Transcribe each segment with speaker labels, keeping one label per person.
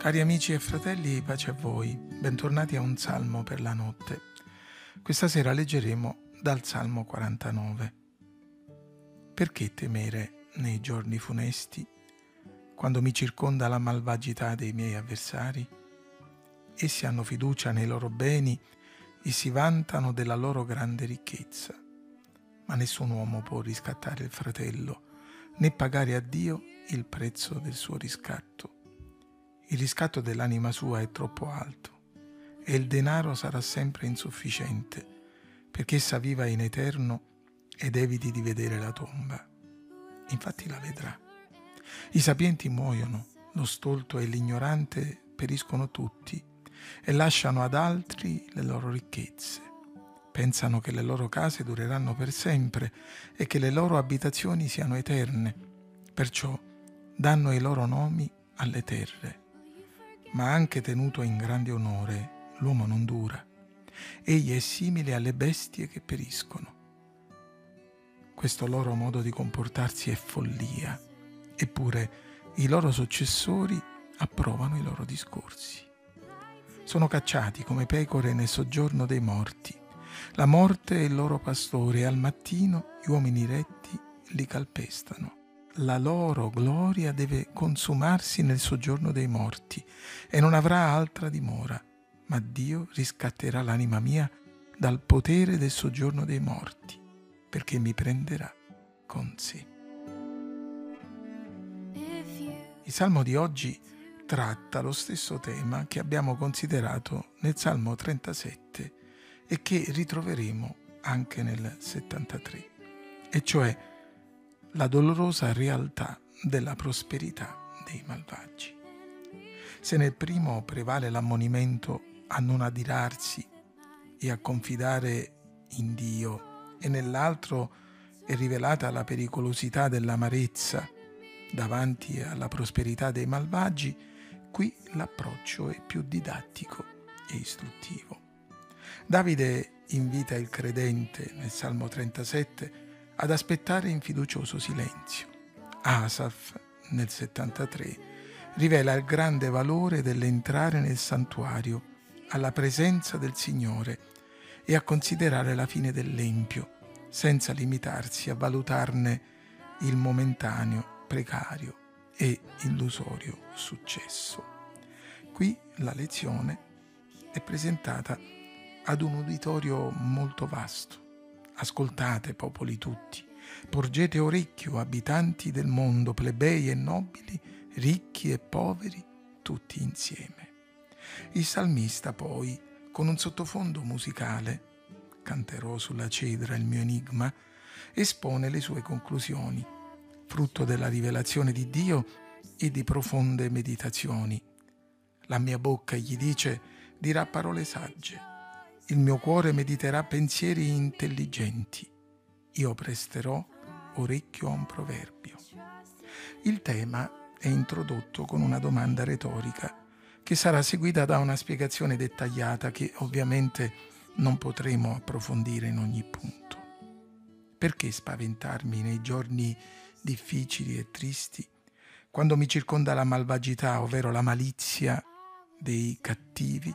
Speaker 1: Cari amici e fratelli, pace a voi, bentornati a un salmo per la notte. Questa sera leggeremo dal Salmo 49. Perché temere nei giorni funesti, quando mi circonda la malvagità dei miei avversari? Essi hanno fiducia nei loro beni e si vantano della loro grande ricchezza. Ma nessun uomo può riscattare il fratello, né pagare a Dio il prezzo del suo riscatto il riscatto dell'anima sua è troppo alto e il denaro sarà sempre insufficiente perché essa viva in eterno ed eviti di vedere la tomba. Infatti la vedrà. I sapienti muoiono, lo stolto e l'ignorante periscono tutti e lasciano ad altri le loro ricchezze. Pensano che le loro case dureranno per sempre e che le loro abitazioni siano eterne. Perciò danno i loro nomi alle terre ma anche tenuto in grande onore, l'uomo non dura. Egli è simile alle bestie che periscono. Questo loro modo di comportarsi è follia, eppure i loro successori approvano i loro discorsi. Sono cacciati come pecore nel soggiorno dei morti. La morte è il loro pastore e al mattino gli uomini retti li calpestano la loro gloria deve consumarsi nel soggiorno dei morti e non avrà altra dimora, ma Dio riscatterà l'anima mia dal potere del soggiorno dei morti, perché mi prenderà con sé. Il Salmo di oggi tratta lo stesso tema che abbiamo considerato nel Salmo 37 e che ritroveremo anche nel 73, e cioè la dolorosa realtà della prosperità dei malvagi. Se nel primo prevale l'ammonimento a non adirarsi e a confidare in Dio e nell'altro è rivelata la pericolosità dell'amarezza davanti alla prosperità dei malvagi, qui l'approccio è più didattico e istruttivo. Davide invita il credente nel Salmo 37 ad aspettare in fiducioso silenzio. Asaf, nel 73, rivela il grande valore dell'entrare nel santuario, alla presenza del Signore e a considerare la fine dell'empio, senza limitarsi a valutarne il momentaneo, precario e illusorio successo. Qui la lezione è presentata ad un uditorio molto vasto Ascoltate, popoli tutti, porgete orecchio, abitanti del mondo, plebei e nobili, ricchi e poveri, tutti insieme. Il salmista poi, con un sottofondo musicale, canterò sulla cedra il mio enigma, espone le sue conclusioni, frutto della rivelazione di Dio e di profonde meditazioni. La mia bocca, gli dice, dirà parole sagge il mio cuore mediterà pensieri intelligenti. Io presterò orecchio a un proverbio. Il tema è introdotto con una domanda retorica che sarà seguita da una spiegazione dettagliata che ovviamente non potremo approfondire in ogni punto. Perché spaventarmi nei giorni difficili e tristi, quando mi circonda la malvagità, ovvero la malizia dei cattivi?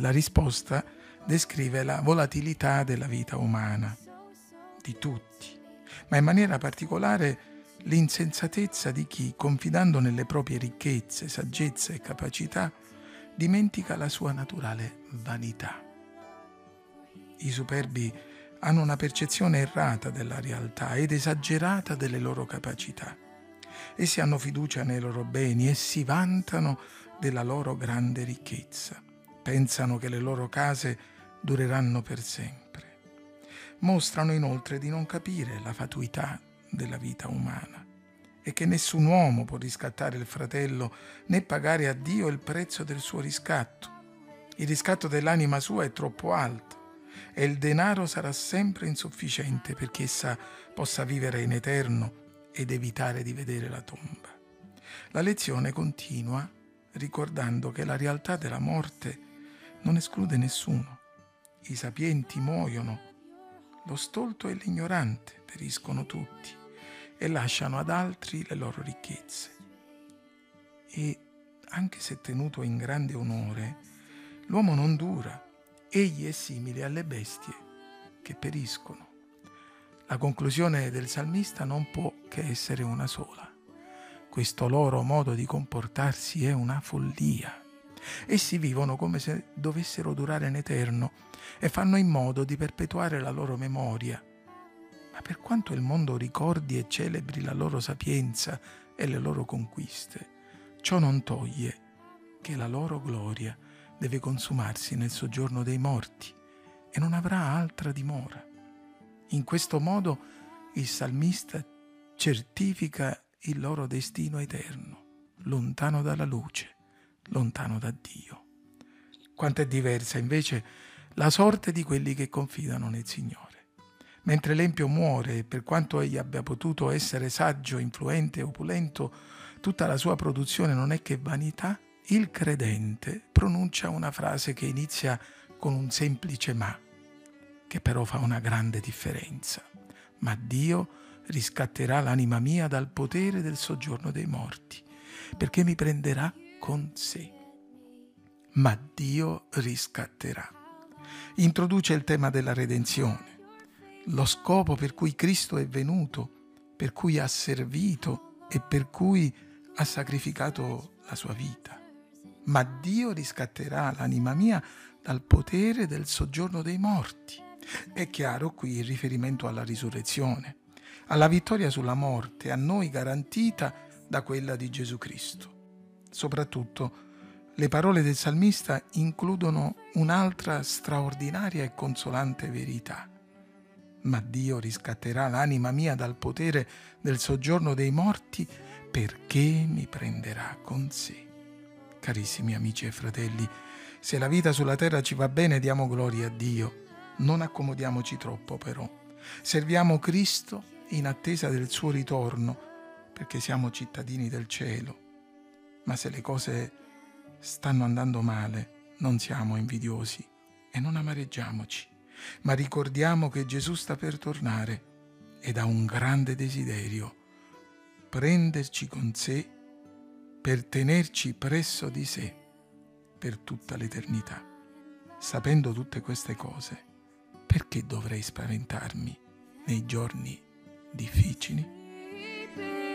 Speaker 1: La risposta è descrive la volatilità della vita umana, di tutti, ma in maniera particolare l'insensatezza di chi, confidando nelle proprie ricchezze, saggezza e capacità, dimentica la sua naturale vanità. I superbi hanno una percezione errata della realtà ed esagerata delle loro capacità. Essi hanno fiducia nei loro beni e si vantano della loro grande ricchezza. Pensano che le loro case dureranno per sempre. Mostrano inoltre di non capire la fatuità della vita umana e che nessun uomo può riscattare il fratello né pagare a Dio il prezzo del suo riscatto. Il riscatto dell'anima sua è troppo alto e il denaro sarà sempre insufficiente perché essa possa vivere in eterno ed evitare di vedere la tomba. La lezione continua ricordando che la realtà della morte non esclude nessuno i sapienti muoiono, lo stolto e l'ignorante periscono tutti e lasciano ad altri le loro ricchezze. E anche se tenuto in grande onore, l'uomo non dura, egli è simile alle bestie che periscono. La conclusione del salmista non può che essere una sola. Questo loro modo di comportarsi è una follia. Essi vivono come se dovessero durare in eterno e fanno in modo di perpetuare la loro memoria. Ma per quanto il mondo ricordi e celebri la loro sapienza e le loro conquiste, ciò non toglie che la loro gloria deve consumarsi nel soggiorno dei morti e non avrà altra dimora. In questo modo il salmista certifica il loro destino eterno, lontano dalla luce, lontano da Dio. Quanto è diversa invece la sorte di quelli che confidano nel Signore. Mentre l'empio muore, per quanto egli abbia potuto essere saggio, influente, opulento, tutta la sua produzione non è che vanità, il credente pronuncia una frase che inizia con un semplice ma che però fa una grande differenza. Ma Dio riscatterà l'anima mia dal potere del soggiorno dei morti, perché mi prenderà con sé. Ma Dio riscatterà. Introduce il tema della redenzione, lo scopo per cui Cristo è venuto, per cui ha servito e per cui ha sacrificato la sua vita. Ma Dio riscatterà l'anima mia dal potere del soggiorno dei morti è chiaro qui il riferimento alla risurrezione, alla vittoria sulla morte, a noi garantita da quella di Gesù Cristo. Soprattutto, le parole del salmista includono un'altra straordinaria e consolante verità. Ma Dio riscatterà l'anima mia dal potere del soggiorno dei morti perché mi prenderà con sé. Carissimi amici e fratelli, se la vita sulla terra ci va bene diamo gloria a Dio non accomodiamoci troppo però. Serviamo Cristo in attesa del suo ritorno, perché siamo cittadini del cielo. Ma se le cose stanno andando male, non siamo invidiosi e non amareggiamoci, ma ricordiamo che Gesù sta per tornare ed ha un grande desiderio, prenderci con sé per tenerci presso di sé per tutta l'eternità. Sapendo tutte queste cose, perché dovrei spaventarmi nei giorni difficili?